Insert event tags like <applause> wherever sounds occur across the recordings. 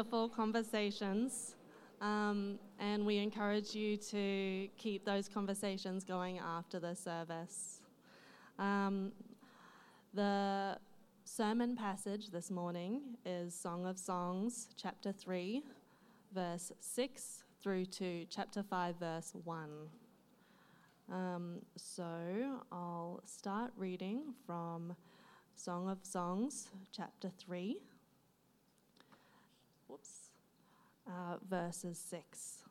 wonderful conversations. Um, and we encourage you to keep those conversations going after the service. Um, the sermon passage this morning is Song of Songs, chapter 3, verse 6 through to chapter 5, verse 1. Um, so I'll start reading from Song of Songs, chapter 3. Whoops. Uh, verses 6.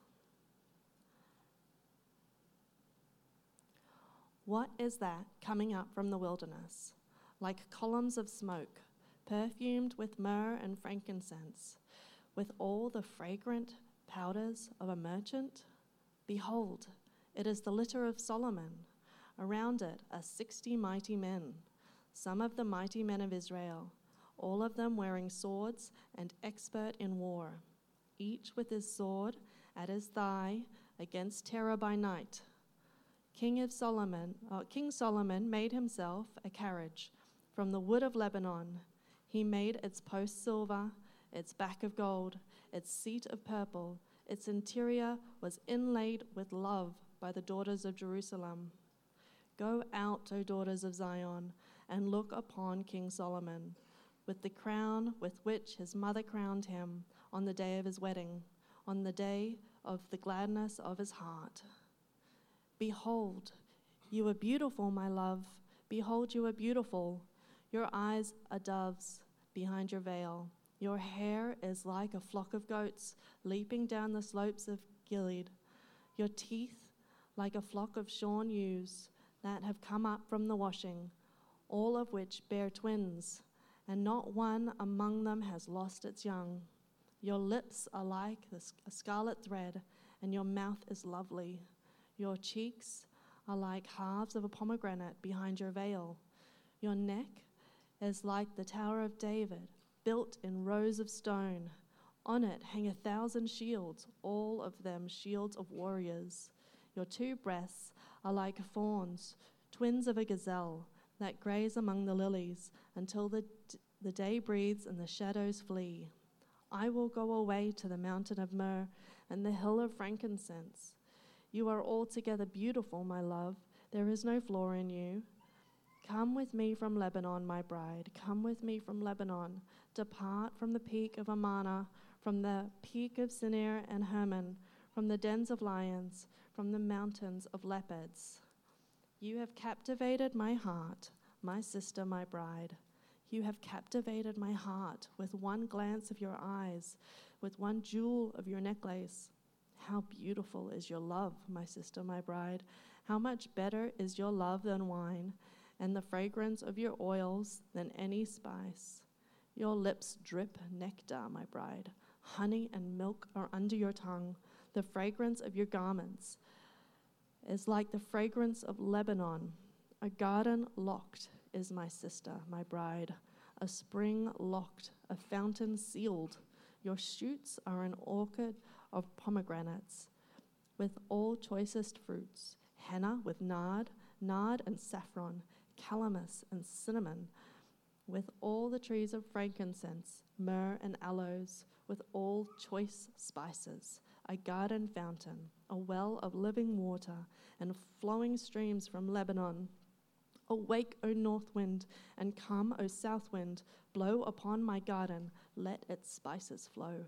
What is that coming up from the wilderness, like columns of smoke, perfumed with myrrh and frankincense, with all the fragrant powders of a merchant? Behold, it is the litter of Solomon. Around it are sixty mighty men, some of the mighty men of Israel, all of them wearing swords and expert in war, each with his sword at his thigh against terror by night. King of Solomon, uh, King Solomon made himself a carriage from the wood of Lebanon. He made its post silver, its back of gold, its seat of purple. Its interior was inlaid with love by the daughters of Jerusalem. Go out, O daughters of Zion, and look upon King Solomon, with the crown with which his mother crowned him on the day of his wedding, on the day of the gladness of his heart. Behold, you are beautiful, my love. Behold, you are beautiful. Your eyes are doves behind your veil. Your hair is like a flock of goats leaping down the slopes of Gilead. Your teeth like a flock of shorn ewes that have come up from the washing, all of which bear twins, and not one among them has lost its young. Your lips are like a scarlet thread, and your mouth is lovely. Your cheeks are like halves of a pomegranate behind your veil. Your neck is like the Tower of David, built in rows of stone. On it hang a thousand shields, all of them shields of warriors. Your two breasts are like fawns, twins of a gazelle, that graze among the lilies until the, the day breathes and the shadows flee. I will go away to the mountain of myrrh and the hill of frankincense. You are altogether beautiful, my love. There is no flaw in you. Come with me from Lebanon, my bride. Come with me from Lebanon. Depart from the peak of Amana, from the peak of Senir and Hermon, from the dens of lions from the mountains of leopards. You have captivated my heart, my sister, my bride. You have captivated my heart with one glance of your eyes, with one jewel of your necklace. How beautiful is your love, my sister, my bride. How much better is your love than wine, and the fragrance of your oils than any spice. Your lips drip nectar, my bride. Honey and milk are under your tongue. The fragrance of your garments is like the fragrance of Lebanon. A garden locked is my sister, my bride, a spring locked, a fountain sealed. Your shoots are an orchard of pomegranates with all choicest fruits, henna with nard, nard and saffron, calamus and cinnamon, with all the trees of frankincense, myrrh and aloes, with all choice spices, a garden fountain a well of living water and flowing streams from Lebanon. Awake, O north wind, and come, O south wind, blow upon my garden, let its spices flow.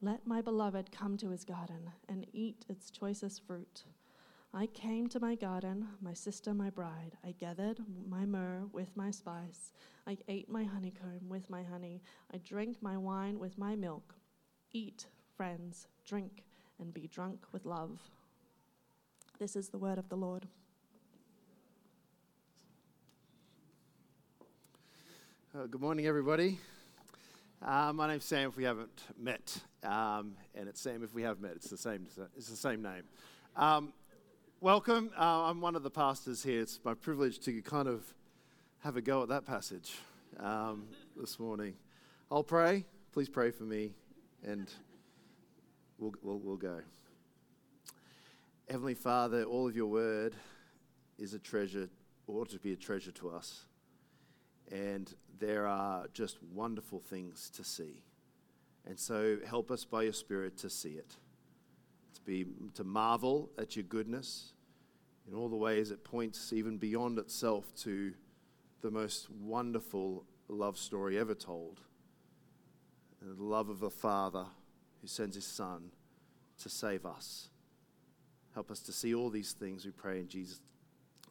Let my beloved come to his garden and eat its choicest fruit. I came to my garden, my sister, my bride. I gathered my myrrh with my spice. I ate my honeycomb with my honey. I drank my wine with my milk. Eat, friends, drink and be drunk with love. This is the word of the Lord. Uh, good morning, everybody. Uh, my name's Sam. If we haven't met, um, and it's Sam. If we have met, it's the same. It's the same name. Um, welcome. Uh, I'm one of the pastors here. It's my privilege to kind of have a go at that passage um, this morning. I'll pray. Please pray for me, and we'll, we'll, we'll go. Heavenly Father, all of your word is a treasure, ought to be a treasure to us. And there are just wonderful things to see. And so help us by your Spirit to see it, to, be, to marvel at your goodness in all the ways it points even beyond itself to the most wonderful love story ever told. And the love of a Father who sends his Son to save us. Help us to see all these things, we pray in Jesus,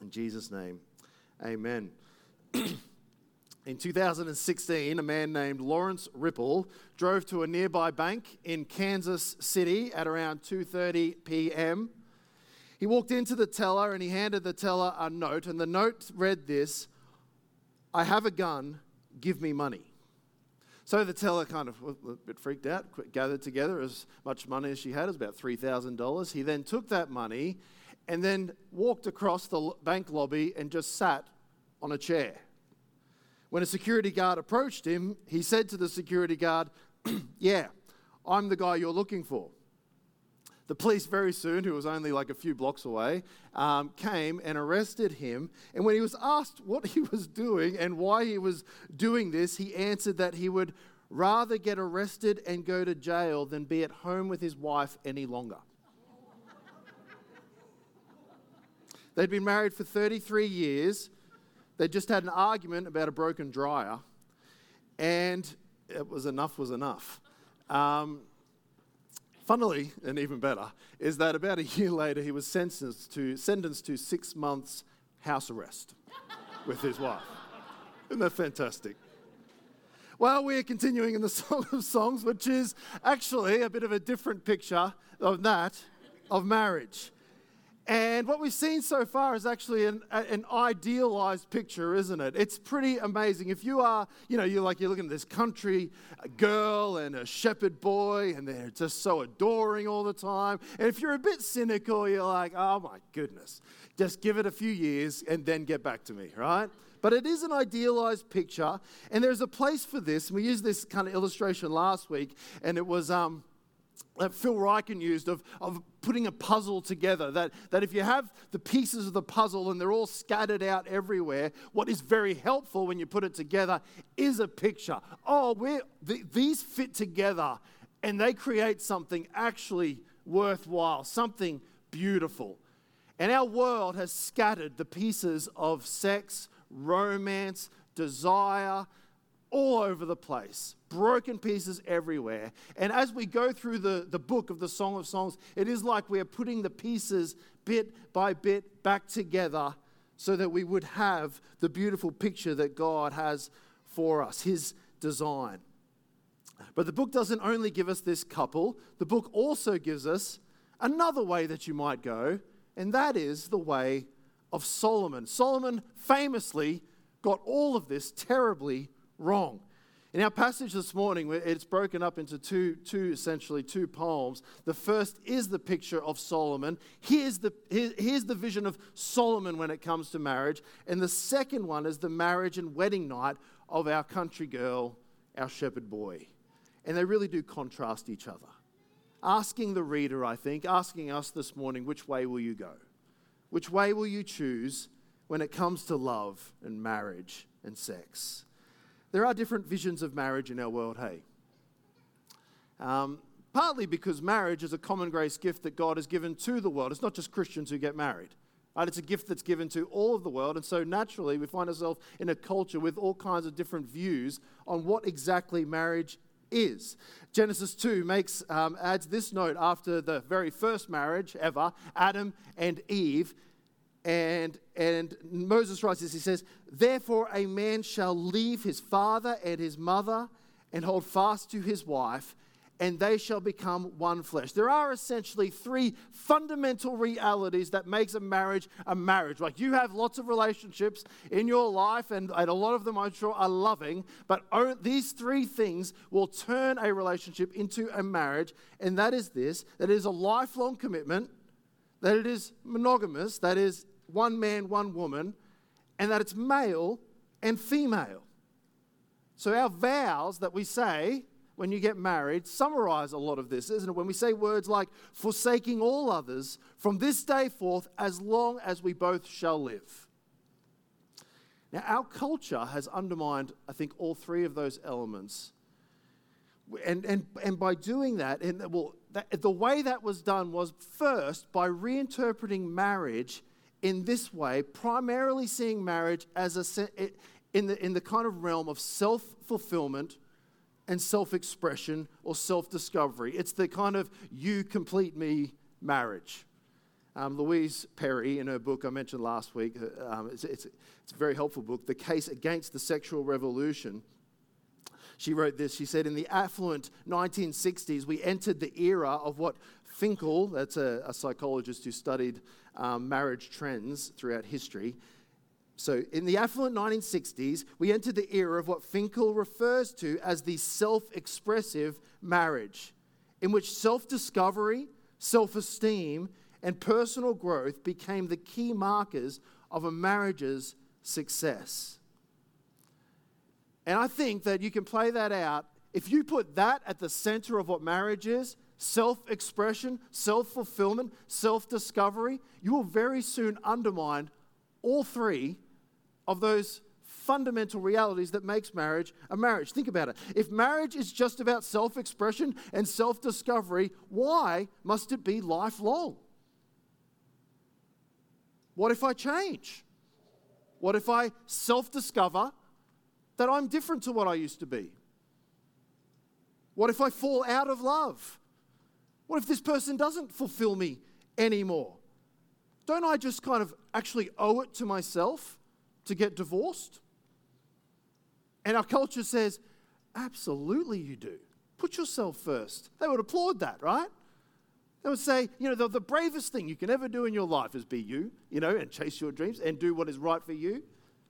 in Jesus' name. Amen. <clears throat> In 2016, a man named Lawrence Ripple drove to a nearby bank in Kansas City at around 2:30 p.m. He walked into the teller and he handed the teller a note and the note read this, "I have a gun, give me money." So the teller kind of a bit freaked out, gathered together as much money as she had, it was about $3,000. He then took that money and then walked across the bank lobby and just sat on a chair. When a security guard approached him, he said to the security guard, <clears throat> Yeah, I'm the guy you're looking for. The police, very soon, who was only like a few blocks away, um, came and arrested him. And when he was asked <laughs> what he was doing and why he was doing this, he answered that he would rather get arrested and go to jail than be at home with his wife any longer. They'd been married for 33 years. They just had an argument about a broken dryer, and it was enough was enough. Um, funnily, and even better, is that about a year later he was sentenced to, sentenced to six months house arrest with his wife. Isn't that fantastic? Well, we're continuing in the <laughs> Song of Songs, which is actually a bit of a different picture of that, of marriage. And what we've seen so far is actually an, an idealized picture, isn't it? It's pretty amazing. If you are, you know, you're like, you're looking at this country girl and a shepherd boy, and they're just so adoring all the time. And if you're a bit cynical, you're like, oh my goodness, just give it a few years and then get back to me, right? But it is an idealized picture, and there's a place for this. And We used this kind of illustration last week, and it was, um, that Phil Ryken used of, of putting a puzzle together. That, that if you have the pieces of the puzzle and they're all scattered out everywhere, what is very helpful when you put it together is a picture. Oh, we're, th- these fit together and they create something actually worthwhile, something beautiful. And our world has scattered the pieces of sex, romance, desire, all over the place, broken pieces everywhere. And as we go through the, the book of the Song of Songs, it is like we're putting the pieces bit by bit back together so that we would have the beautiful picture that God has for us, His design. But the book doesn't only give us this couple, the book also gives us another way that you might go, and that is the way of Solomon. Solomon famously got all of this terribly wrong. In our passage this morning, it's broken up into two, two essentially two poems. The first is the picture of Solomon. Here's the, here's the vision of Solomon when it comes to marriage. And the second one is the marriage and wedding night of our country girl, our shepherd boy. And they really do contrast each other. Asking the reader, I think, asking us this morning, which way will you go? Which way will you choose when it comes to love and marriage and sex? There are different visions of marriage in our world, hey? Um, partly because marriage is a common grace gift that God has given to the world. It's not just Christians who get married. Right? It's a gift that's given to all of the world. And so naturally, we find ourselves in a culture with all kinds of different views on what exactly marriage is. Genesis 2 makes, um, adds this note after the very first marriage ever Adam and Eve. And, and Moses writes this he says, Therefore, a man shall leave his father and his mother and hold fast to his wife, and they shall become one flesh. There are essentially three fundamental realities that makes a marriage a marriage. Like you have lots of relationships in your life, and, and a lot of them I'm sure are loving, but these three things will turn a relationship into a marriage, and that is this that it is a lifelong commitment, that it is monogamous, that is one man, one woman, and that it's male and female. So our vows that we say when you get married summarize a lot of this, isn't it? When we say words like forsaking all others from this day forth, as long as we both shall live. Now, our culture has undermined, I think, all three of those elements And, and, and by doing that, and well, that, the way that was done was first by reinterpreting marriage in this way, primarily seeing marriage as a, in, the, in the kind of realm of self fulfillment and self expression or self discovery. It's the kind of you complete me marriage. Um, Louise Perry, in her book I mentioned last week, uh, um, it's, it's, it's a very helpful book, The Case Against the Sexual Revolution. She wrote this. She said, In the affluent 1960s, we entered the era of what Finkel, that's a, a psychologist who studied um, marriage trends throughout history. So, in the affluent 1960s, we entered the era of what Finkel refers to as the self expressive marriage, in which self discovery, self esteem, and personal growth became the key markers of a marriage's success. And I think that you can play that out. If you put that at the center of what marriage is self expression, self fulfillment, self discovery you will very soon undermine all three of those fundamental realities that makes marriage a marriage. Think about it. If marriage is just about self-expression and self-discovery, why must it be lifelong? What if I change? What if I self-discover that I'm different to what I used to be? What if I fall out of love? What if this person doesn't fulfill me anymore? Don't I just kind of actually owe it to myself to get divorced? And our culture says, absolutely you do. Put yourself first. They would applaud that, right? They would say, you know, the, the, bravest thing you can ever do in your life is be you, you know, and chase your dreams and do what is right for you.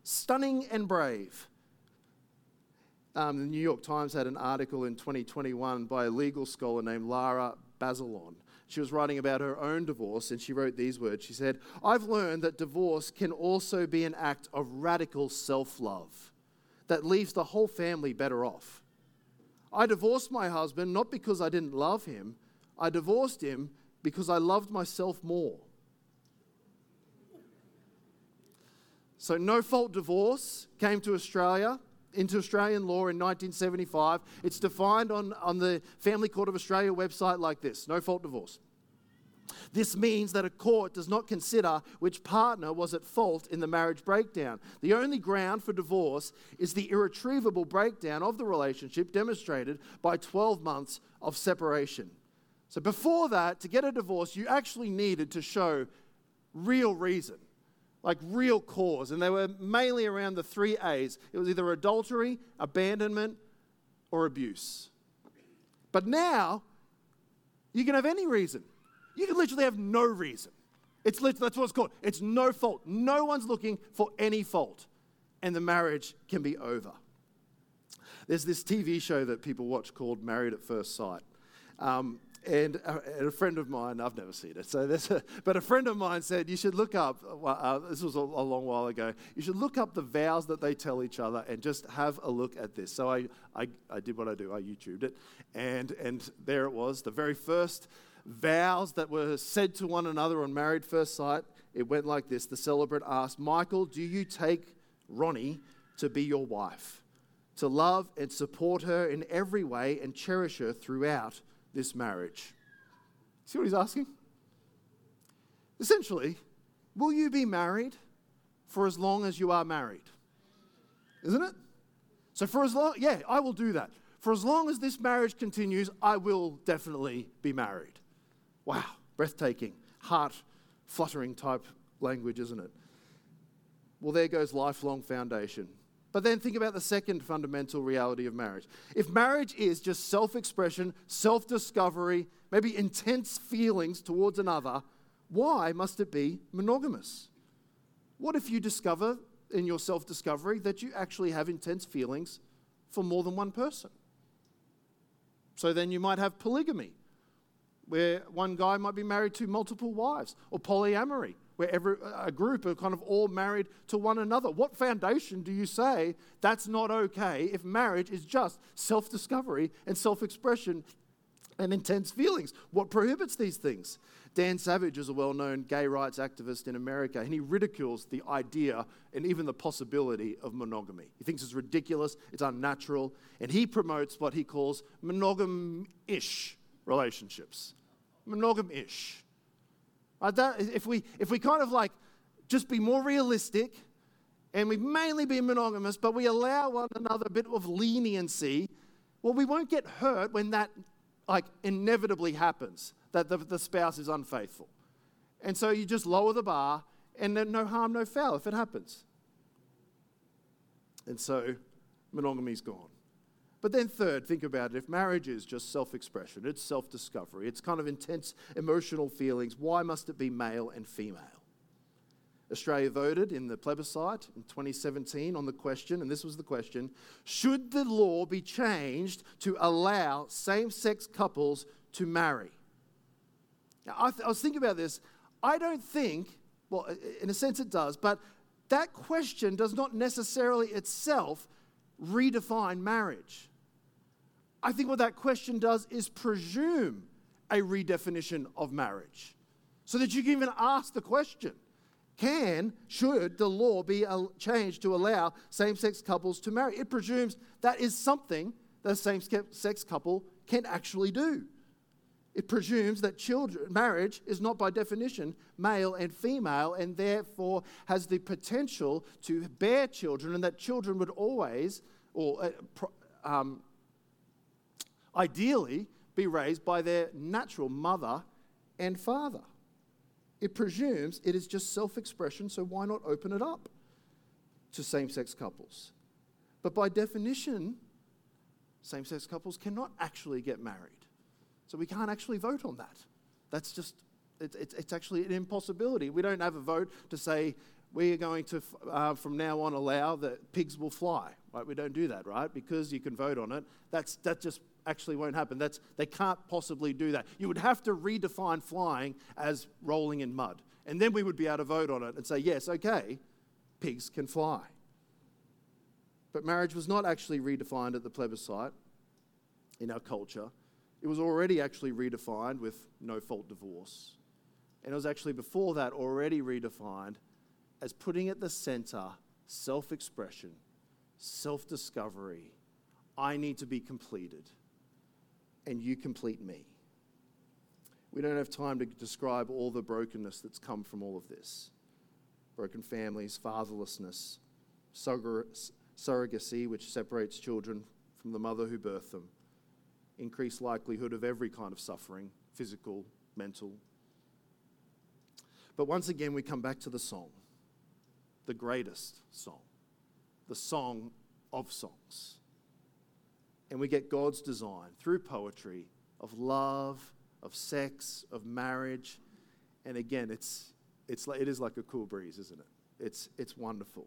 Stunning and brave. Um, the New York Times had an article in 2021 by a legal scholar named Lara Bazelon. She was writing about her own divorce, and she wrote these words. She said, I've learned that divorce can also be an act of radical self love that leaves the whole family better off. I divorced my husband not because I didn't love him, I divorced him because I loved myself more. So, no fault divorce came to Australia, into Australian law in 1975. It's defined on, on the Family Court of Australia website like this no fault divorce. This means that a court does not consider which partner was at fault in the marriage breakdown. The only ground for divorce is the irretrievable breakdown of the relationship demonstrated by 12 months of separation. So, before that, to get a divorce, you actually needed to show real reason, like real cause. And they were mainly around the three A's it was either adultery, abandonment, or abuse. But now, you can have any reason. You can literally have no reason. It's literally, that's what it's called. It's no fault. No one's looking for any fault. And the marriage can be over. There's this TV show that people watch called Married at First Sight. Um, and, uh, and, a friend of mine, I've never seen it, so there's a, but a friend of mine said you should look up, uh, this was a, a, long while ago, you should look up the vows that they tell each other and just have a look at this. So I, I, I did what I do, I YouTubed it, and, and there it was, the very first vows that were said to one another on married first sight. It went like this The celebrant asked, Michael, do you take Ronnie to be your wife, to love and support her in every way and cherish her throughout this marriage? See what he's asking? Essentially, will you be married for as long as you are married? Isn't it? So, for as long, yeah, I will do that. For as long as this marriage continues, I will definitely be married. Wow, breathtaking, heart fluttering type language, isn't it? Well, there goes lifelong foundation. But then think about the second fundamental reality of marriage. If marriage is just self expression, self discovery, maybe intense feelings towards another, why must it be monogamous? What if you discover in your self discovery that you actually have intense feelings for more than one person? So then you might have polygamy where one guy might be married to multiple wives, or polyamory, where every, a group are kind of all married to one another. What foundation do you say that's not okay if marriage is just self discovery and self expression and intense feelings. What prohibits these things? Dan Savage is a well known gay rights activist in America, and he ridicules the idea and even the possibility of monogamy. He thinks it's ridiculous, it's unnatural, and he promotes what he calls monogam ish relationships. Monogam ish. If, we, if we kind of like just be more realistic and we mainly be monogamous, but we allow one another a bit of leniency, well, we won't get hurt when that like inevitably happens that the, the spouse is unfaithful. And so you just lower the bar and then no harm, no foul if it happens. And so monogamy's gone. But then, third, think about it. If marriage is just self expression, it's self discovery, it's kind of intense emotional feelings, why must it be male and female? Australia voted in the plebiscite in 2017 on the question, and this was the question should the law be changed to allow same sex couples to marry? Now, I, th- I was thinking about this. I don't think, well, in a sense it does, but that question does not necessarily itself redefine marriage. I think what that question does is presume a redefinition of marriage so that you can even ask the question can, should the law be changed to allow same sex couples to marry? It presumes that is something that a same sex couple can actually do. It presumes that children, marriage is not by definition male and female, and therefore has the potential to bear children, and that children would always, or uh, um, ideally, be raised by their natural mother and father. It presumes it is just self expression, so why not open it up to same sex couples? But by definition, same sex couples cannot actually get married. So we can't actually vote on that. That's just, it, it, it's actually an impossibility. We don't have a vote to say we are going to, uh, from now on, allow that pigs will fly. Right? We don't do that, right? Because you can vote on it. That's, that just actually won't happen. That's, they can't possibly do that. You would have to redefine flying as rolling in mud. And then we would be able to vote on it and say, yes, okay, pigs can fly. But marriage was not actually redefined at the plebiscite in our culture. It was already actually redefined with no fault divorce. And it was actually before that already redefined as putting at the center self expression, self discovery. I need to be completed, and you complete me. We don't have time to describe all the brokenness that's come from all of this broken families, fatherlessness, surrogacy, which separates children from the mother who birthed them increased likelihood of every kind of suffering physical, mental. But once again, we come back to the song, the greatest song, the song of songs. And we get God's design through poetry of love, of sex, of marriage. And again, it's, it's it is like a cool breeze, isn't it? It's, it's wonderful.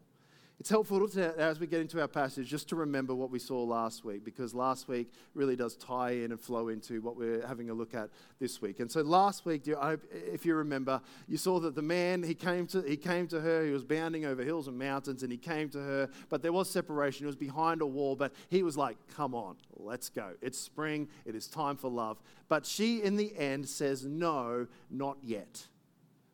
It's helpful to, as we get into our passage just to remember what we saw last week because last week really does tie in and flow into what we're having a look at this week. And so last week, if you remember, you saw that the man he came to he came to her. He was bounding over hills and mountains, and he came to her. But there was separation. It was behind a wall, but he was like, "Come on, let's go. It's spring. It is time for love." But she, in the end, says, "No, not yet."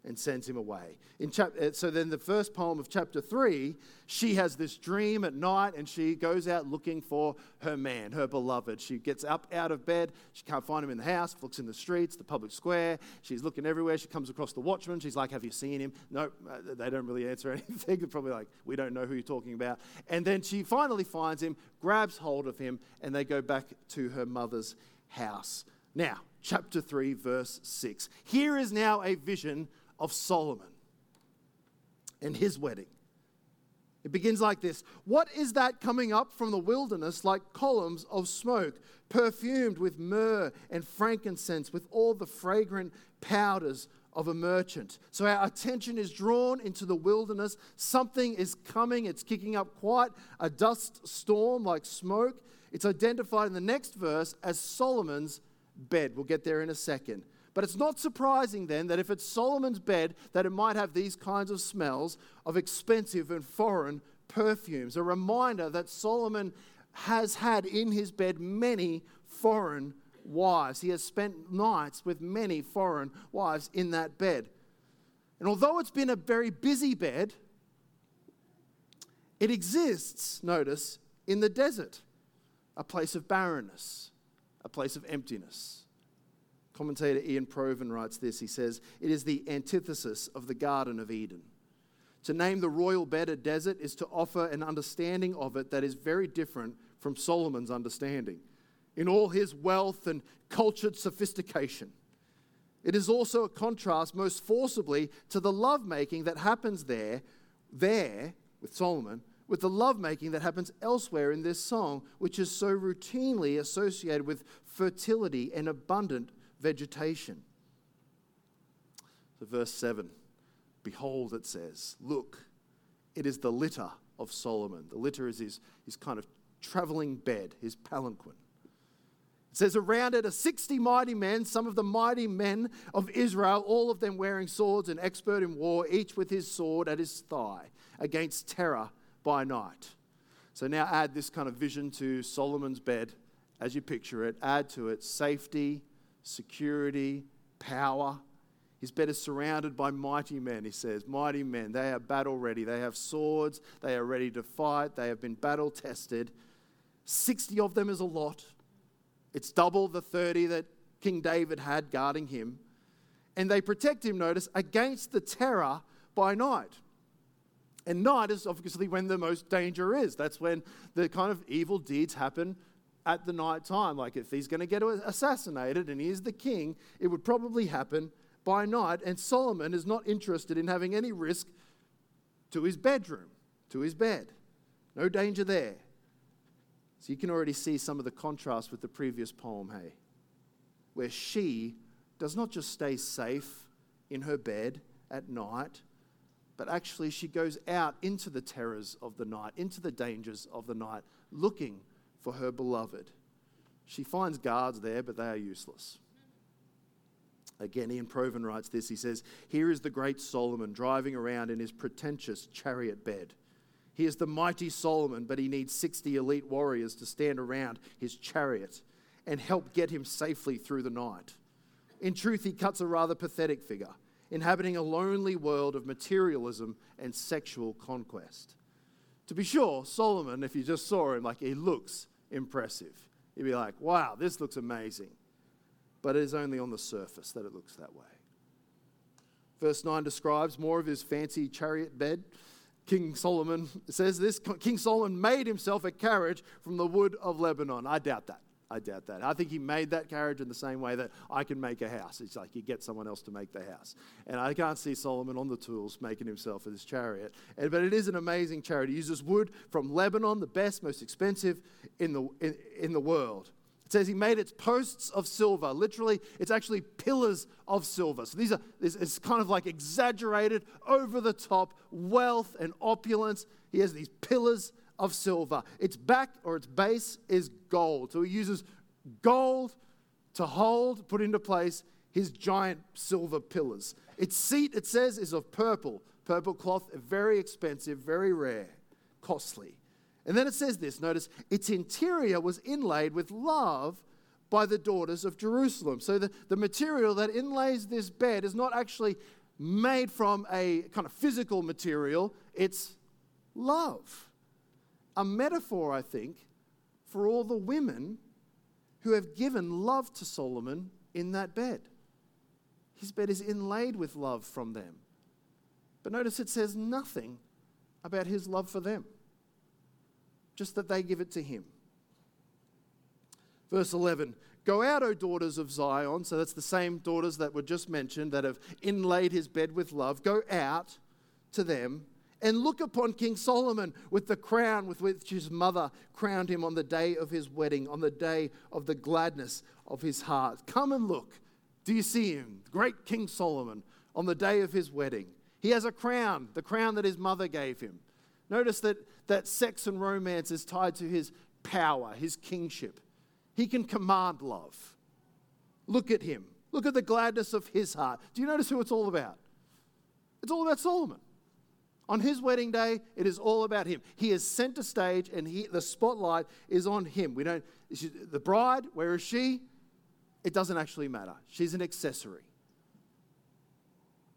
And sends him away. In chap- uh, so then, the first poem of chapter three, she has this dream at night and she goes out looking for her man, her beloved. She gets up out of bed. She can't find him in the house, looks in the streets, the public square. She's looking everywhere. She comes across the watchman. She's like, Have you seen him? No, uh, they don't really answer <laughs> anything. They're probably like, We don't know who you're talking about. And then she finally finds him, grabs hold of him, and they go back to her mother's house. Now, chapter 3, verse 6. Here is now a vision of Solomon and his wedding. It begins like this What is that coming up from the wilderness like columns of smoke, perfumed with myrrh and frankincense, with all the fragrant powders of a merchant? So our attention is drawn into the wilderness. Something is coming, it's kicking up quite a dust storm like smoke. It's identified in the next verse as Solomon's bed. We'll get there in a second. But it's not surprising then that if it's Solomon's bed, that it might have these kinds of smells of expensive and foreign perfumes. A reminder that Solomon has had in his bed many foreign wives. He has spent nights with many foreign wives in that bed. And although it's been a very busy bed, it exists, notice, in the desert, a place of barrenness, a place of emptiness. Commentator Ian Provan writes this. He says, It is the antithesis of the Garden of Eden. To name the royal bed a desert is to offer an understanding of it that is very different from Solomon's understanding in all his wealth and cultured sophistication. It is also a contrast most forcibly to the lovemaking that happens there, there with Solomon, with the lovemaking that happens elsewhere in this song, which is so routinely associated with fertility and abundant vegetation. So, verse 7 Behold, it says, Look, it is the litter of Solomon. The litter is his, his kind of traveling bed, his palanquin. It says, Around it are 60 mighty men, some of the mighty men of Israel, all of them wearing swords and expert in war, each with his sword at his thigh, against terror by night. So now add this kind of vision to Solomon's bed as you picture it. Add to it safety, security, power. He's better surrounded by mighty men, he says. Mighty men. They are battle ready. They have swords. They are ready to fight. They have been battle tested. 60 of them is a lot. It's double the 30 that King David had guarding him. And they protect him, notice, against the terror by night. And night is obviously when the most danger is. That's when the kind of evil deeds happen at the night time. Like if he's going to get assassinated and he is the king, it would probably happen by night. And Solomon is not interested in having any risk to his bedroom, to his bed. No danger there. So you can already see some of the contrast with the previous poem, hey? Where she does not just stay safe in her bed at night, but actually she goes out into the terrors of the night, into the dangers of the night, looking for her beloved. She finds guards there, but they are useless. Again, Ian Provan writes this. He says, Here is the great Solomon driving around in his pretentious chariot bed. He is the mighty Solomon, but he needs 60 elite warriors to stand around his chariot and help get him safely through the night. In truth, he cuts a rather pathetic figure, inhabiting a lonely world of materialism and sexual conquest. To be sure, Solomon, if you just saw him, like he looks impressive. You'd be like, wow, this looks amazing. But it is only on the surface that it looks that way. Verse 9 describes more of his fancy chariot bed. King Solomon says this King Solomon made himself a carriage from the wood of Lebanon. I doubt that. I doubt that. I think he made that carriage in the same way that I can make a house. It's like you get someone else to make the house. And I can't see Solomon on the tools making himself his chariot. And, but it is an amazing chariot. He uses wood from Lebanon, the best, most expensive in the, in, in the world. It says he made its posts of silver. Literally, it's actually pillars of silver. So these are, it's kind of like exaggerated, over the top wealth and opulence. He has these pillars of silver. Its back or its base is gold. So he uses gold to hold, put into place his giant silver pillars. Its seat, it says, is of purple. Purple cloth, very expensive, very rare, costly. And then it says this notice, its interior was inlaid with love by the daughters of Jerusalem. So the, the material that inlays this bed is not actually made from a kind of physical material, it's love a metaphor, I think, for all the women who have given love to Solomon in that bed. His bed is inlaid with love from them. But notice it says nothing about his love for them, just that they give it to him. Verse 11 Go out, O daughters of Zion. So that's the same daughters that were just mentioned that have inlaid his bed with love. Go out to them and look upon King Solomon with the crown with which his mother crowned him on the day of his wedding, on the day of the gladness of his heart. Come and look. Do you see him? Great King Solomon on the day of his wedding. He has a crown, the crown that his mother gave him. Notice that, that sex and romance is tied to his power, his kingship. He can command love. Look at him. Look at the gladness of his heart. Do you notice who it's all about? It's all about Solomon. On his wedding day, it is all about him. He is center stage and he, the spotlight is on him. We don't, the bride, where is she? it doesn't actually matter. She's an accessory,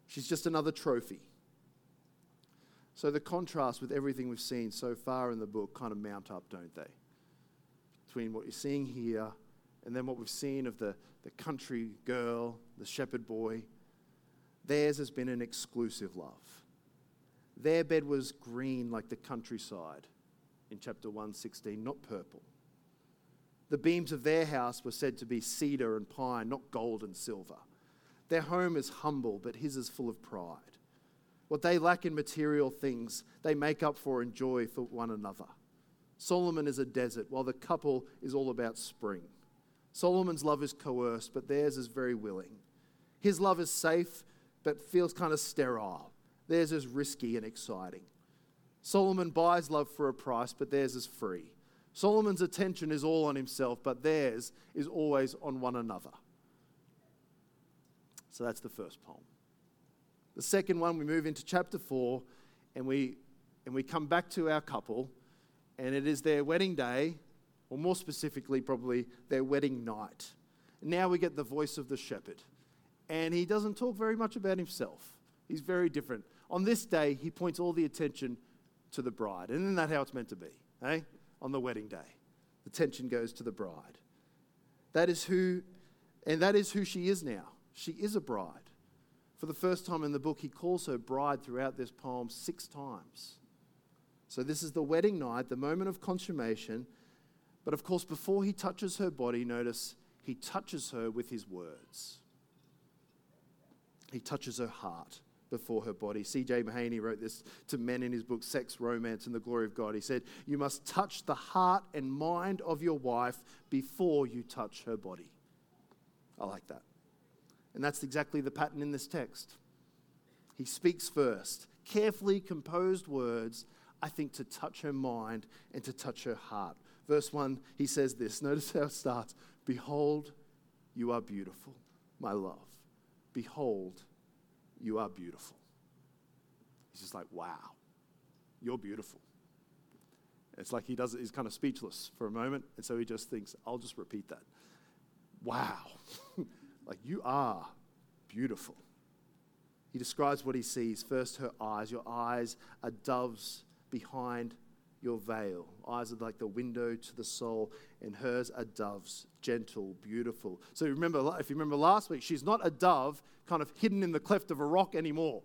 she's just another trophy. So the contrast with everything we've seen so far in the book kind of mount up, don't they? Between what you're seeing here and then what we've seen of the, the country girl, the shepherd boy. Theirs has been an exclusive love. Their bed was green like the countryside in chapter 116, not purple. The beams of their house were said to be cedar and pine, not gold and silver. Their home is humble, but his is full of pride. What they lack in material things, they make up for in joy for one another. Solomon is a desert, while the couple is all about spring. Solomon's love is coerced, but theirs is very willing. His love is safe, but feels kind of sterile. Theirs is risky and exciting. Solomon buys love for a price, but theirs is free. Solomon's attention is all on himself, but theirs is always on one another. So that's the first poem. The second one, we move into chapter 4 and we, and we come back to our couple, and it is their wedding day, or more specifically, probably their wedding night. Now we get the voice of the shepherd. And he doesn't talk very much about himself, he's very different. On this day, he points all the attention to the bride. And isn't that how it's meant to be? Eh? On the wedding day, the attention goes to the bride. That is who, and that is who she is now. She is a bride. For the first time in the book, he calls her bride throughout this poem six times. So, this is the wedding night, the moment of consummation. But of course, before he touches her body, notice he touches her with his words. He touches her heart before her body. C.J. Mahaney wrote this to men in his book, Sex, Romance, and the Glory of God. He said, You must touch the heart and mind of your wife before you touch her body. I like that. And that's exactly the pattern in this text. He speaks first, carefully composed words, I think, to touch her mind and to touch her heart. Verse 1, he says this. <laughs> Notice how it starts Behold, you are beautiful, my love. Behold, you are beautiful. He's just like, wow, you're beautiful. It's like he does he's kind of speechless for a moment, and so he just thinks, I'll just repeat that. Wow. <laughs> Like, you are beautiful. He describes what he sees. First, her eyes. Your eyes are doves behind your veil. Eyes are like the window to the soul, and hers are doves, gentle, beautiful. So remember, if you remember last week, she's not a dove kind of hidden in the cleft of a rock anymore.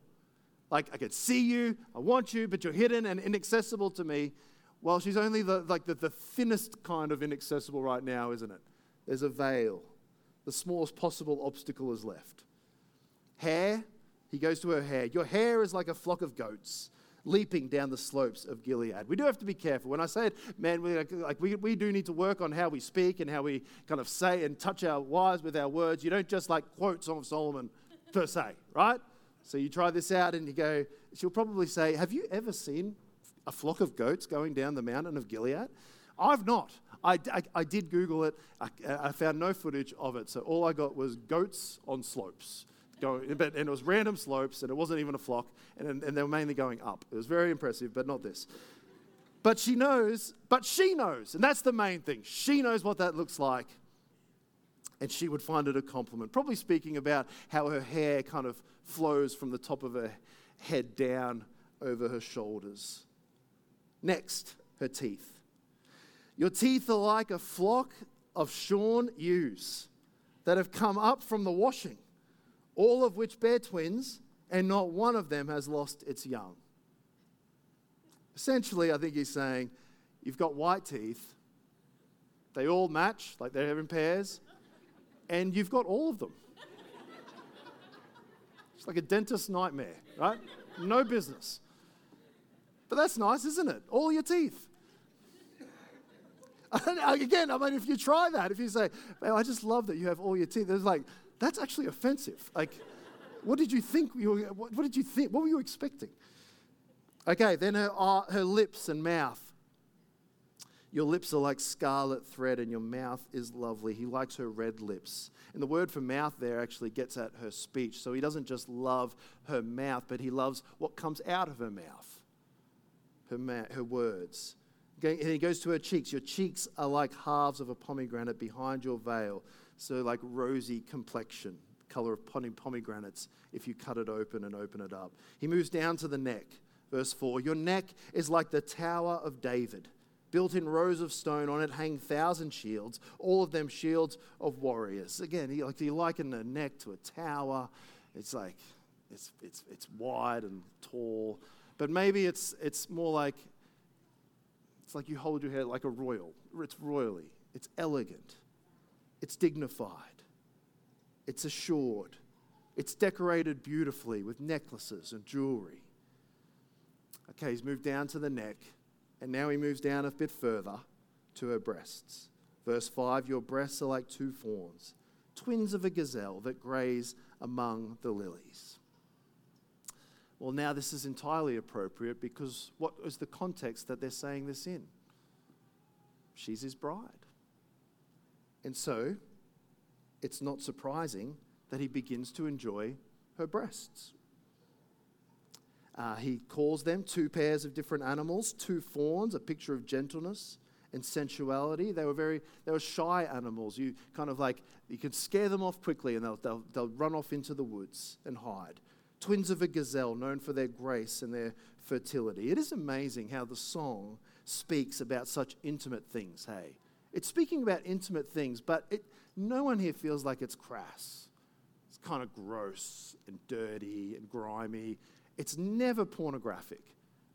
Like I can see you, I want you, but you're hidden and inaccessible to me. Well, she's only the, like the, the thinnest kind of inaccessible right now, isn't it? There's a veil the smallest possible obstacle is left. Hair, he goes to her hair. Your hair is like a flock of goats leaping down the slopes of Gilead. We do have to be careful. When I say it, man, we, like, we, we do need to work on how we speak and how we kind of say and touch our wives with our words. You don't just like quote Song of Solomon per se, right? So you try this out and you go, she'll probably say, Have you ever seen a flock of goats going down the mountain of Gilead? I've not. I, I, I did Google it. I, I, found no footage of it. So all I got was goats on slopes. Going, but, and it was random slopes, and it wasn't even a flock, and, and they were mainly going up. It was very impressive, but not this. But she knows, but she knows, and that's the main thing. She knows what that looks like, and she would find it a compliment. Probably speaking about how her hair kind of flows from the top of her head down over her shoulders. Next, her teeth. Your teeth are like a flock of shorn ewes that have come up from the washing, all of which bear twins, and not one of them has lost its young. Essentially, I think he's saying, You've got white teeth, they all match, like they're in pairs, and you've got all of them. It's like a dentist's nightmare, right? No business. But that's nice, isn't it? All your teeth. <laughs> Again, I mean, if you try that, if you say, I just love that you have all your teeth, it's like, that's actually offensive. Like, what did you think? You were, what, what, did you think? What were you expecting? Okay, then her, uh, her lips and mouth. Your lips are like scarlet thread, and your mouth is lovely. He likes her red lips. And the word for mouth there actually gets at her speech. So he doesn't just love her mouth, but he loves what comes out of her mouth, her, ma- her words. And he goes to her cheeks. Your cheeks are like halves of a pomegranate behind your veil. So, like rosy complexion, color of pomegranates if you cut it open and open it up. He moves down to the neck. Verse 4 Your neck is like the Tower of David. Built in rows of stone, on it hang thousand shields, all of them shields of warriors. Again, he, like, you liken the neck to a tower. It's like, it's, it's, it's wide and tall. But maybe it's, it's more like, it's like you hold your head like a royal. It's royally, it's elegant, it's dignified, it's assured, it's decorated beautifully with necklaces and jewelry. Okay, he's moved down to the neck, and now he moves down a bit further to her breasts. Verse 5 Your breasts are like two fawns, twins of a gazelle that graze among the lilies. Well, now this is entirely appropriate because what is the context that they're saying this in? She's his bride. And so, it's not surprising that he begins to enjoy her breasts. Uh, he calls them two pairs of different animals, two fawns, a picture of gentleness and sensuality. They were very, they were shy animals. You kind of like, you can scare them off quickly and they'll, they'll, they'll run off into the woods and hide. Twins of a gazelle, known for their grace and their fertility. It is amazing how the song speaks about such intimate things, hey? It's speaking about intimate things, but it, no one here feels like it's crass. It's kind of gross and dirty and grimy. It's never pornographic,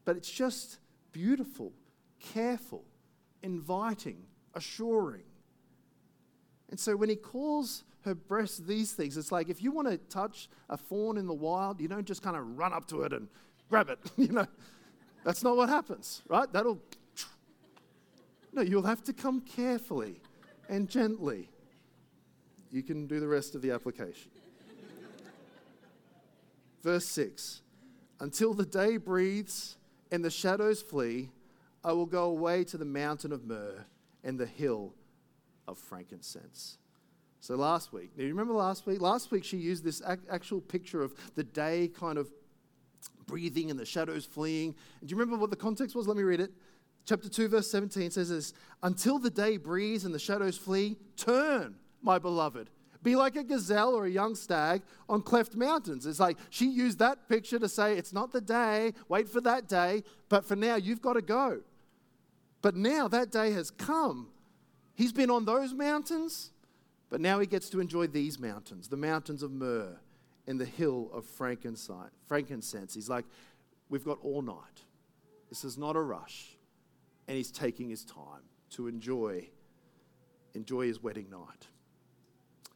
but it's just beautiful, careful, inviting, assuring. And so when he calls her breasts these things, it's like if you want to touch a fawn in the wild, you don't just kind of run up to it and grab it, <laughs> you know. That's not what happens, right? That'll No, you'll have to come carefully and gently. You can do the rest of the application. Verse 6 until the day breathes and the shadows flee, I will go away to the mountain of myrrh and the hill of frankincense. So last week, do you remember last week? Last week she used this actual picture of the day kind of breathing and the shadows fleeing. And do you remember what the context was? Let me read it. Chapter 2, verse 17 says this Until the day breathes and the shadows flee, turn, my beloved, be like a gazelle or a young stag on cleft mountains. It's like she used that picture to say, it's not the day, wait for that day, but for now, you've got to go. But now that day has come. He's been on those mountains, but now he gets to enjoy these mountains, the mountains of myrrh and the hill of frankincense. He's like, we've got all night. This is not a rush. And he's taking his time to enjoy, enjoy his wedding night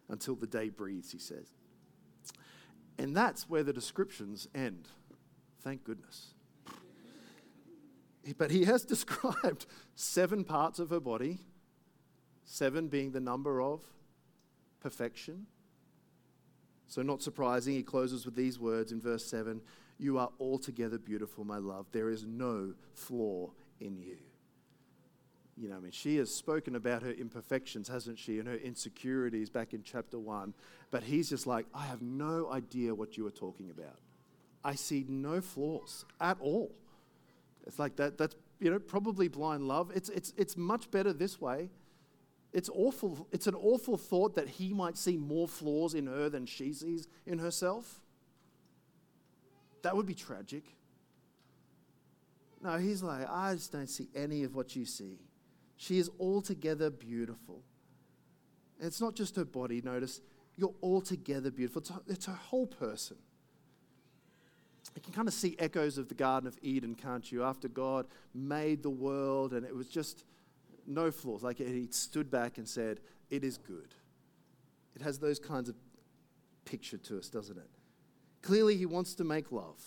until the day breathes, he says. And that's where the descriptions end. Thank goodness. But he has <laughs> described seven parts of her body, seven being the number of perfection. So, not surprising, he closes with these words in verse 7 You are altogether beautiful, my love. There is no flaw in you. You know, I mean, she has spoken about her imperfections, hasn't she, and her insecurities back in chapter one. But he's just like, I have no idea what you are talking about. I see no flaws at all. It's like that, that's, you know, probably blind love. It's, it's, it's much better this way. It's awful. It's an awful thought that he might see more flaws in her than she sees in herself. That would be tragic. No, he's like, I just don't see any of what you see. She is altogether beautiful. And it's not just her body, notice, you're altogether beautiful. It's, it's her whole person. You can kind of see echoes of the Garden of Eden, can't you? After God made the world and it was just no flaws. Like he stood back and said, It is good. It has those kinds of picture to us, doesn't it? Clearly, he wants to make love.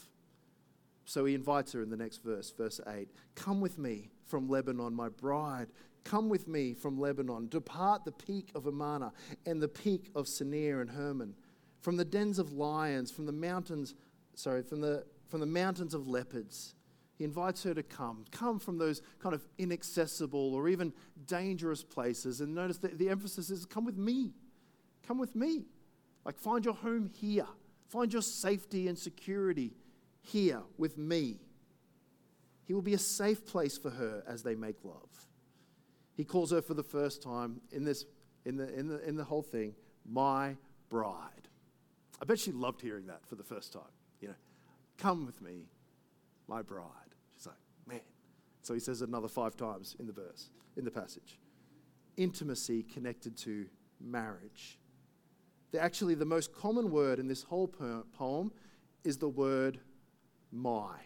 So he invites her in the next verse, verse 8 Come with me from Lebanon, my bride. Come with me from Lebanon. Depart the peak of Amana and the peak of Senir and Hermon, from the dens of lions, from the mountains, sorry, from the, from the mountains of leopards. He invites her to come. Come from those kind of inaccessible or even dangerous places. And notice that the emphasis is come with me. Come with me. Like find your home here. Find your safety and security here with me. He will be a safe place for her as they make love. He calls her for the first time in, this, in, the, in, the, in the whole thing my bride. I bet she loved hearing that for the first time. You know, come with me, my bride. She's like, man. So he says it another five times in the verse, in the passage. Intimacy connected to marriage. Actually, the most common word in this whole poem is the word my.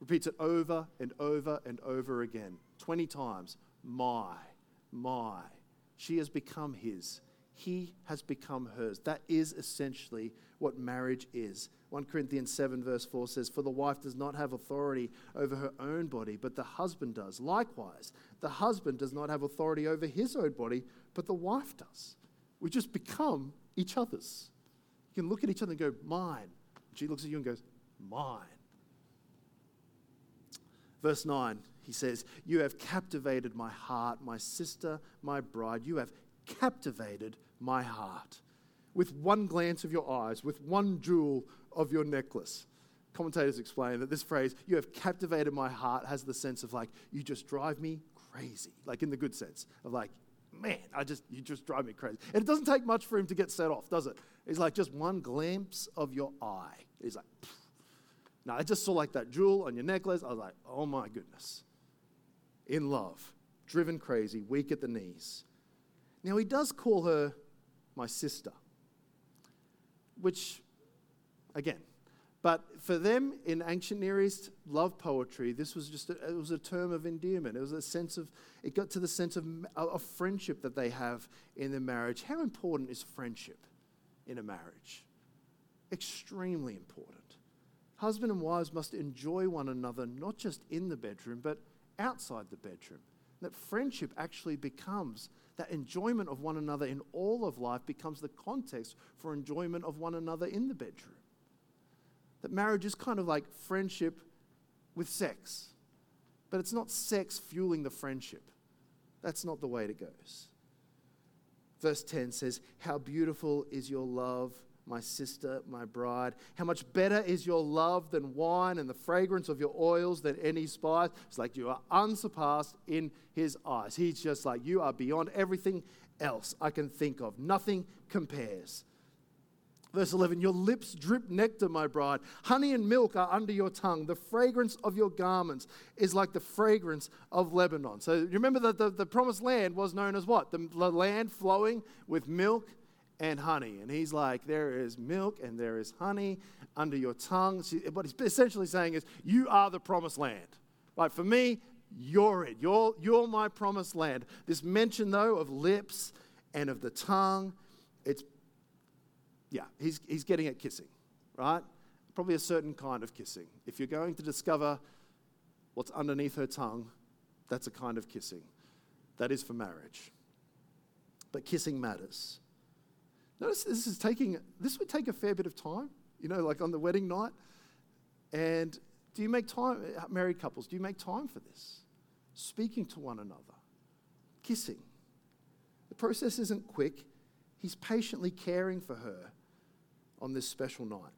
Repeats it over and over and over again, 20 times. My, my. She has become his. He has become hers. That is essentially what marriage is. 1 Corinthians 7, verse 4 says, For the wife does not have authority over her own body, but the husband does. Likewise, the husband does not have authority over his own body, but the wife does. We just become each other's. You can look at each other and go, Mine. She looks at you and goes, Mine. Verse 9, he says, You have captivated my heart, my sister, my bride. You have captivated my heart with one glance of your eyes, with one jewel of your necklace. Commentators explain that this phrase, you have captivated my heart, has the sense of like, you just drive me crazy, like in the good sense of like, man, I just, you just drive me crazy. And it doesn't take much for him to get set off, does it? It's like just one glimpse of your eye. He's like. Now I just saw like that jewel on your necklace. I was like, oh my goodness. In love, driven crazy, weak at the knees. Now he does call her my sister, which, again, but for them in ancient Near East love poetry, this was just a, it was a term of endearment. It was a sense of it got to the sense of, of friendship that they have in their marriage. How important is friendship in a marriage? Extremely important. Husband and wives must enjoy one another not just in the bedroom, but outside the bedroom. That friendship actually becomes that enjoyment of one another in all of life becomes the context for enjoyment of one another in the bedroom. That marriage is kind of like friendship with sex, but it's not sex fueling the friendship. That's not the way it goes. Verse 10 says, How beautiful is your love, my sister, my bride. How much better is your love than wine, and the fragrance of your oils than any spice. It's like you are unsurpassed in his eyes. He's just like, You are beyond everything else I can think of. Nothing compares. Verse 11, your lips drip nectar, my bride. Honey and milk are under your tongue. The fragrance of your garments is like the fragrance of Lebanon. So you remember that the, the promised land was known as what? The, the land flowing with milk and honey. And he's like, there is milk and there is honey under your tongue. What he's essentially saying is, you are the promised land. Right? For me, you're it. You're, you're my promised land. This mention, though, of lips and of the tongue, it's yeah, he's, he's getting at kissing, right? Probably a certain kind of kissing. If you're going to discover what's underneath her tongue, that's a kind of kissing. That is for marriage. But kissing matters. Notice this is taking this would take a fair bit of time, you know, like on the wedding night. And do you make time, married couples, do you make time for this? Speaking to one another, kissing. The process isn't quick. He's patiently caring for her on this special night.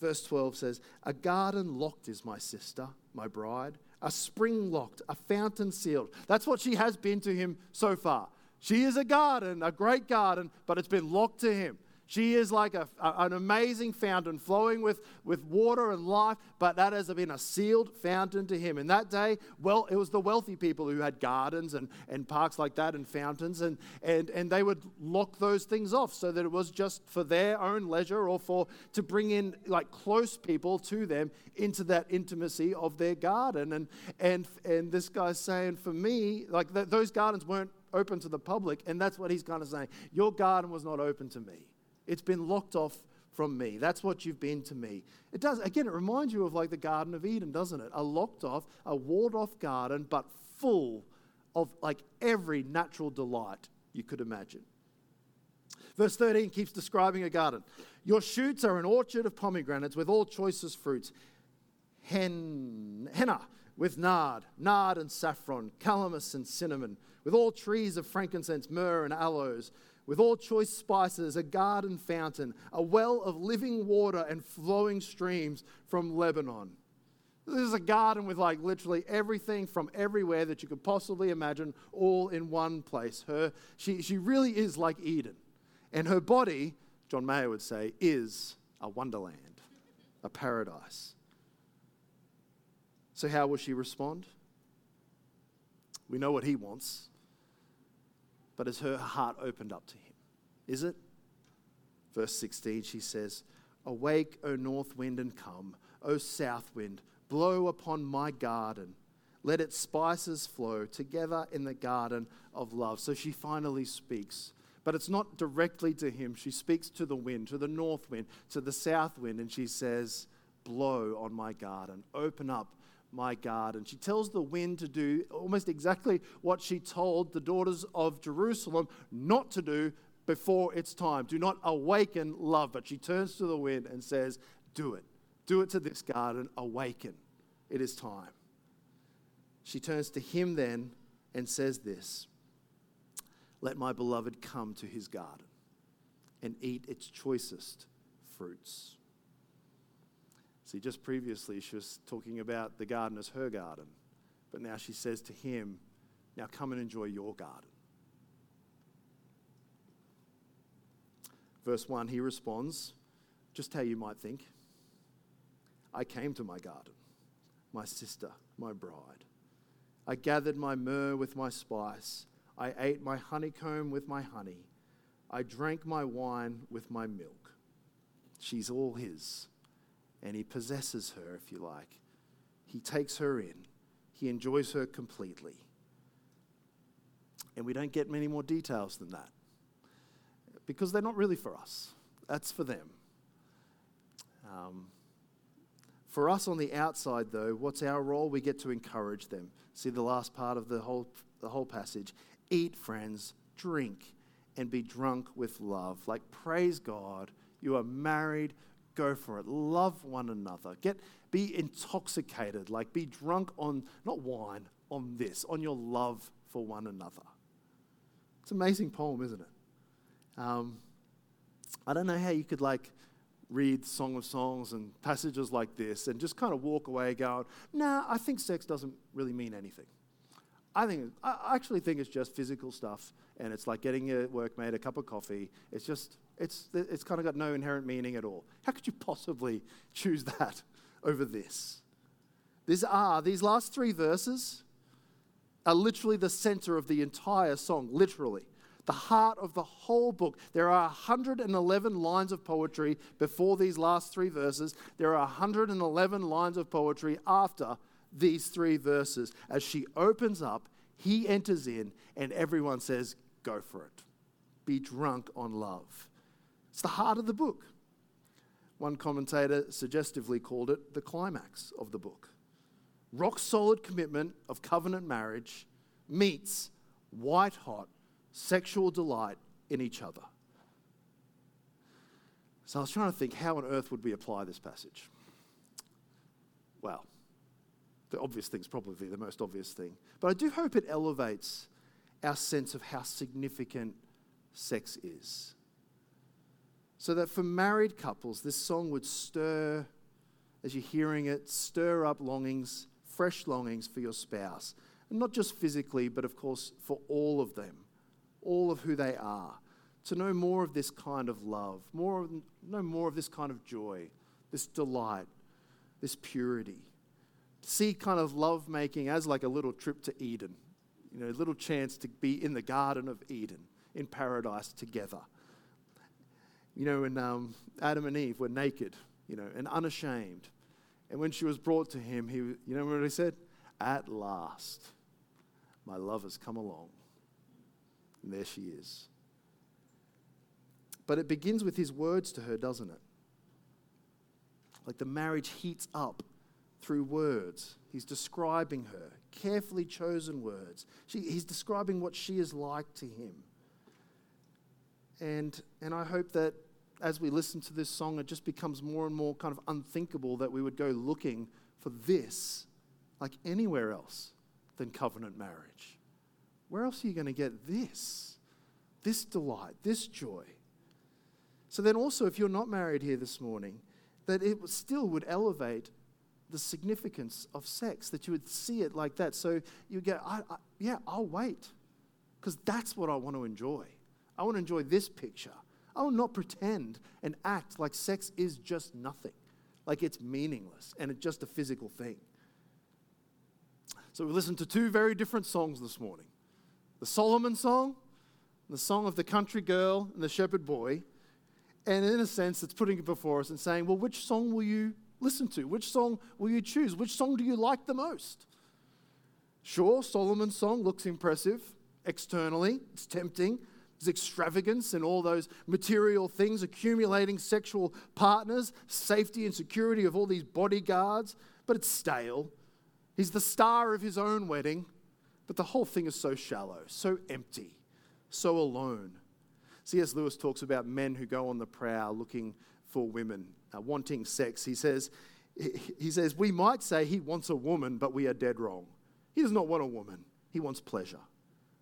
Verse 12 says, A garden locked is my sister, my bride, a spring locked, a fountain sealed. That's what she has been to him so far. She is a garden, a great garden, but it's been locked to him. She is like a, an amazing fountain flowing with, with water and life, but that has been a sealed fountain to him. In that day, well, it was the wealthy people who had gardens and, and parks like that and fountains, and, and, and they would lock those things off so that it was just for their own leisure or for to bring in like close people to them into that intimacy of their garden. And, and, and this guy's saying, for me, like th- those gardens weren't open to the public, and that's what he's kind of saying. Your garden was not open to me. It's been locked off from me. That's what you've been to me. It does, again, it reminds you of like the Garden of Eden, doesn't it? A locked off, a walled off garden, but full of like every natural delight you could imagine. Verse 13 keeps describing a garden. Your shoots are an orchard of pomegranates with all choicest fruits. Hen, henna with nard, nard and saffron, calamus and cinnamon, with all trees of frankincense, myrrh and aloes with all choice spices, a garden fountain, a well of living water and flowing streams from Lebanon. This is a garden with like literally everything from everywhere that you could possibly imagine, all in one place. Her, she, she really is like Eden. And her body, John Mayer would say, is a wonderland, a paradise. So, how will she respond? We know what he wants. But has her heart opened up to him? Is it? Verse 16, she says, Awake, O north wind, and come, O south wind, blow upon my garden. Let its spices flow together in the garden of love. So she finally speaks. But it's not directly to him. She speaks to the wind, to the north wind, to the south wind, and she says, Blow on my garden. Open up my garden. She tells the wind to do almost exactly what she told the daughters of Jerusalem not to do before it's time. Do not awaken love. But she turns to the wind and says, Do it. Do it to this garden. Awaken. It is time. She turns to him then and says this Let my beloved come to his garden and eat its choicest fruits. See, just previously she was talking about the garden as her garden, but now she says to him, Now come and enjoy your garden. Verse 1, he responds, just how you might think I came to my garden, my sister, my bride. I gathered my myrrh with my spice. I ate my honeycomb with my honey. I drank my wine with my milk. She's all his and he possesses her, if you like. He takes her in, he enjoys her completely. And we don't get many more details than that because they're not really for us, that's for them. Um, for us on the outside, though, what's our role? We get to encourage them. See the last part of the whole, the whole passage. Eat, friends, drink, and be drunk with love. Like, praise God, you are married go for it. Love one another. Get be intoxicated, like be drunk on not wine, on this, on your love for one another. It's an amazing poem, isn't it? Um, I don't know how you could like read Song of Songs and passages like this and just kind of walk away going, nah, I think sex doesn't really mean anything. I think I actually think it's just physical stuff, and it's like getting your workmate a cup of coffee. It's just it's it's kind of got no inherent meaning at all. How could you possibly choose that over this? These are these last three verses are literally the center of the entire song. Literally, the heart of the whole book. There are 111 lines of poetry before these last three verses. There are 111 lines of poetry after these three verses. As she opens up, he enters in, and everyone says, Go for it. Be drunk on love. It's the heart of the book. One commentator suggestively called it the climax of the book. Rock solid commitment of covenant marriage meets white hot sexual delight in each other. So I was trying to think how on earth would we apply this passage? Well, the obvious thing is probably the most obvious thing. But I do hope it elevates our sense of how significant sex is. So that for married couples, this song would stir, as you're hearing it, stir up longings, fresh longings for your spouse. And not just physically, but of course for all of them, all of who they are. To know more of this kind of love, more, know more of this kind of joy, this delight, this purity see kind of love making as like a little trip to Eden, you know, a little chance to be in the Garden of Eden, in paradise together. You know, when um, Adam and Eve were naked, you know, and unashamed. And when she was brought to him, he, you know what he said? At last, my love has come along. And there she is. But it begins with his words to her, doesn't it? Like the marriage heats up through words. He's describing her, carefully chosen words. She, he's describing what she is like to him. And, and I hope that as we listen to this song, it just becomes more and more kind of unthinkable that we would go looking for this like anywhere else than covenant marriage. Where else are you going to get this? This delight, this joy. So then, also, if you're not married here this morning, that it still would elevate the significance of sex, that you would see it like that. So you go, I, I, yeah, I'll wait because that's what I want to enjoy. I want to enjoy this picture. I will not pretend and act like sex is just nothing, like it's meaningless and it's just a physical thing. So we listened to two very different songs this morning the Solomon song, the song of the country girl and the shepherd boy. And in a sense, it's putting it before us and saying, well, which song will you listen to? Which song will you choose? Which song do you like the most? Sure, Solomon's song looks impressive externally, it's tempting. Extravagance and all those material things, accumulating sexual partners, safety and security of all these bodyguards, but it's stale. He's the star of his own wedding, but the whole thing is so shallow, so empty, so alone. C.S. Lewis talks about men who go on the prowl looking for women, uh, wanting sex. He says, he says, We might say he wants a woman, but we are dead wrong. He does not want a woman, he wants pleasure.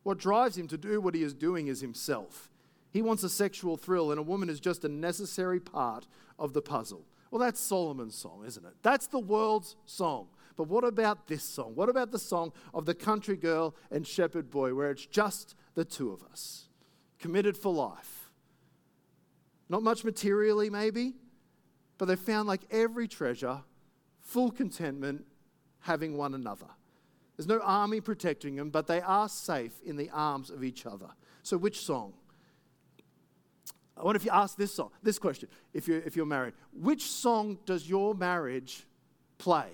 What drives him to do what he is doing is himself. He wants a sexual thrill, and a woman is just a necessary part of the puzzle. Well, that's Solomon's song, isn't it? That's the world's song. But what about this song? What about the song of the country girl and shepherd boy, where it's just the two of us, committed for life? Not much materially, maybe, but they found like every treasure, full contentment, having one another. There's no army protecting them, but they are safe in the arms of each other. So, which song? I wonder if you ask this song, this question, if you're, if you're married, which song does your marriage play?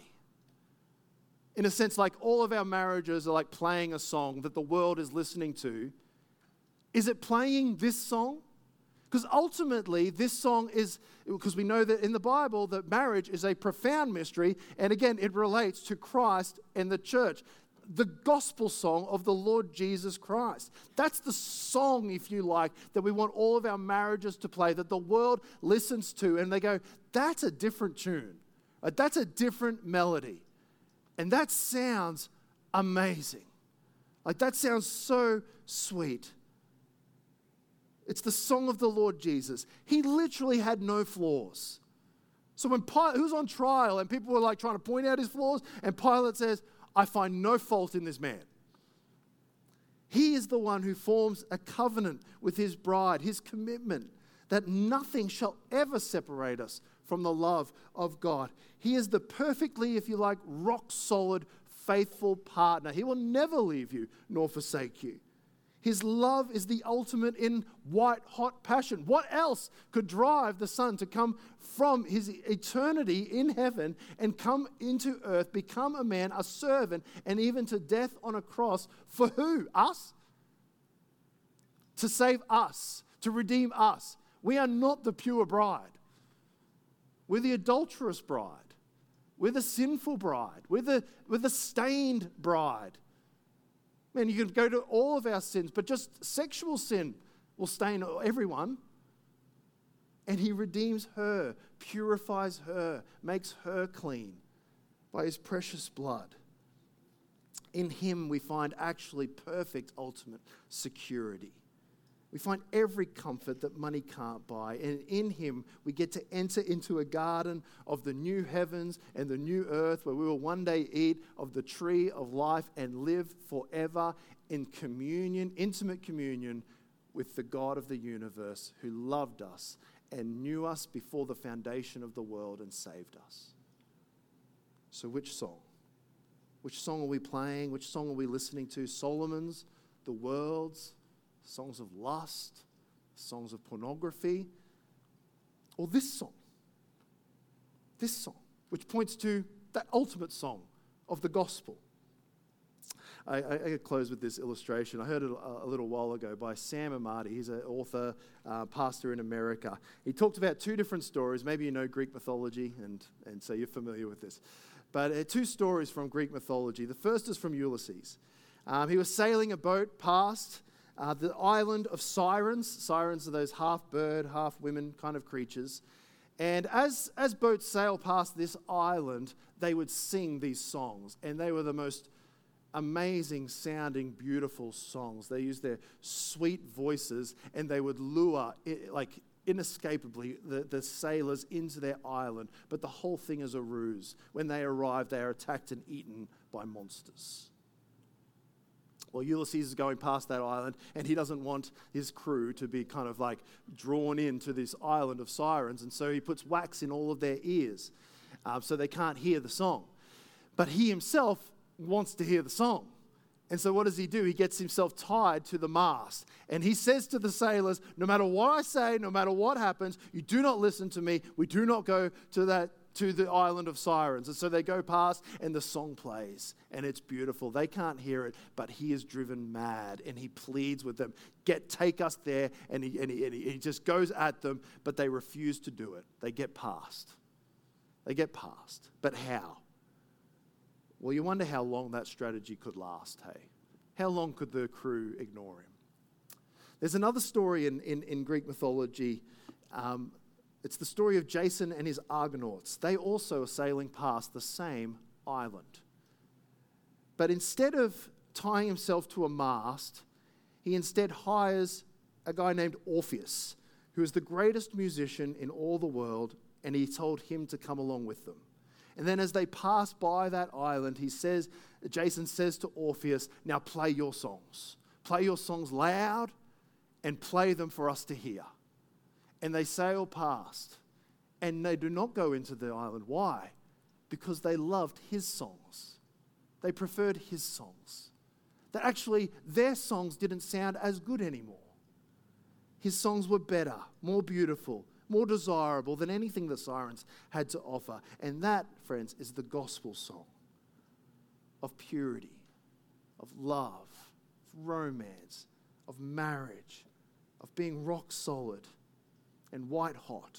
in a sense, like all of our marriages are like playing a song that the world is listening to. Is it playing this song? Because ultimately, this song is, because we know that in the Bible that marriage is a profound mystery, and again, it relates to Christ and the church. The gospel song of the Lord Jesus Christ. That's the song, if you like, that we want all of our marriages to play, that the world listens to, and they go, that's a different tune. Uh, that's a different melody. And that sounds amazing. Like, that sounds so sweet. It's the song of the Lord Jesus. He literally had no flaws. So when Pilate, who's on trial and people were like trying to point out his flaws, and Pilate says, I find no fault in this man. He is the one who forms a covenant with his bride, his commitment that nothing shall ever separate us from the love of God. He is the perfectly, if you like, rock solid, faithful partner. He will never leave you nor forsake you. His love is the ultimate in white hot passion. What else could drive the Son to come from his eternity in heaven and come into earth, become a man, a servant, and even to death on a cross for who? Us? To save us, to redeem us. We are not the pure bride. We're the adulterous bride. We're the sinful bride. We're the, we're the stained bride. Man, you can go to all of our sins, but just sexual sin will stain everyone. And he redeems her, purifies her, makes her clean by his precious blood. In him, we find actually perfect, ultimate security. We find every comfort that money can't buy. And in Him, we get to enter into a garden of the new heavens and the new earth where we will one day eat of the tree of life and live forever in communion, intimate communion with the God of the universe who loved us and knew us before the foundation of the world and saved us. So, which song? Which song are we playing? Which song are we listening to? Solomon's, the world's, songs of lust, songs of pornography, or this song. This song, which points to that ultimate song of the gospel. I, I, I close with this illustration. I heard it a, a, little while ago by Sam Amati. He's an author, uh, pastor in America. He talked about two different stories. Maybe you know Greek mythology, and, and so you're familiar with this. But uh, two stories from Greek mythology. The first is from Ulysses. Um, he was sailing a boat past uh, the island of sirens. Sirens are those half bird, half women kind of creatures. And as, as boats sail past this island, they would sing these songs. And they were the most amazing sounding, beautiful songs. They used their sweet voices and they would lure, like inescapably the, the sailors into their island, but the whole thing is a ruse. When they arrive, they are attacked and eaten by monsters. Well, Ulysses is going past that island, and he doesn't want his crew to be kind of like drawn into this island of sirens, and so he puts wax in all of their ears um, so they can't hear the song. But he himself wants to hear the song. And so, what does he do? He gets himself tied to the mast. And he says to the sailors, No matter what I say, no matter what happens, you do not listen to me. We do not go to that. To the island of sirens. And so they go past, and the song plays, and it's beautiful. They can't hear it, but he is driven mad, and he pleads with them, Get, take us there. And he, and he, and he, just goes at them, but they refuse to do it. They get past. They get past. But how? Well, you wonder how long that strategy could last, hey? How long could the crew ignore him? There's another story in, in, in Greek mythology. Um, it's the story of Jason and his Argonauts. They also are sailing past the same island. But instead of tying himself to a mast, he instead hires a guy named Orpheus, who is the greatest musician in all the world, and he told him to come along with them. And then as they pass by that island, he says, Jason says to Orpheus, Now play your songs. Play your songs loud and play them for us to hear. And they sail past and they do not go into the island. Why? Because they loved his songs. They preferred his songs. That actually their songs didn't sound as good anymore. His songs were better, more beautiful, more desirable than anything the sirens had to offer. And that, friends, is the gospel song of purity, of love, of romance, of marriage, of being rock solid and white hot.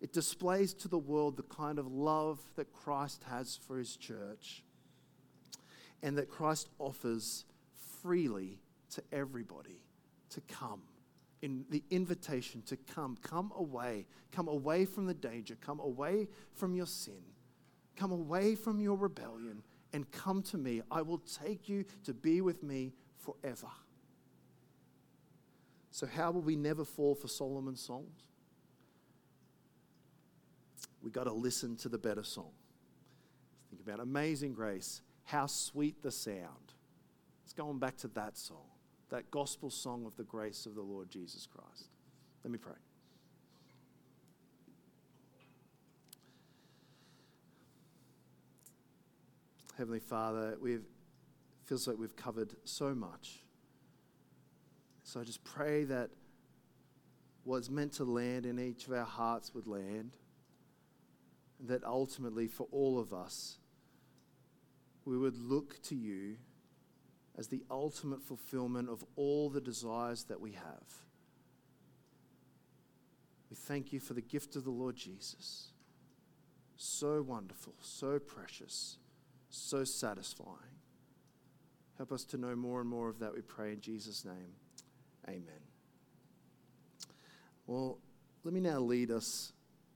It displays to the world the kind of love that Christ has for his church and that Christ offers freely to everybody to come in the invitation to come. Come away. Come away from the danger. Come away from your sin. Come away from your rebellion and come to me. I will take you to be with me forever. So, how will we never fall for Solomon's songs? We got to listen to the better song. Think about Amazing Grace. How sweet the sound. It's going back to that song that gospel song of the grace of the Lord Jesus Christ. Let me pray. Heavenly Father, we've feels like we've covered so much. So I just pray that what's meant to land in each of our hearts would land. That ultimately, for all of us, we would look to you as the ultimate fulfillment of all the desires that we have. We thank you for the gift of the Lord Jesus. So wonderful, so precious, so satisfying. Help us to know more and more of that, we pray in Jesus' name. Amen. Well, let me now lead us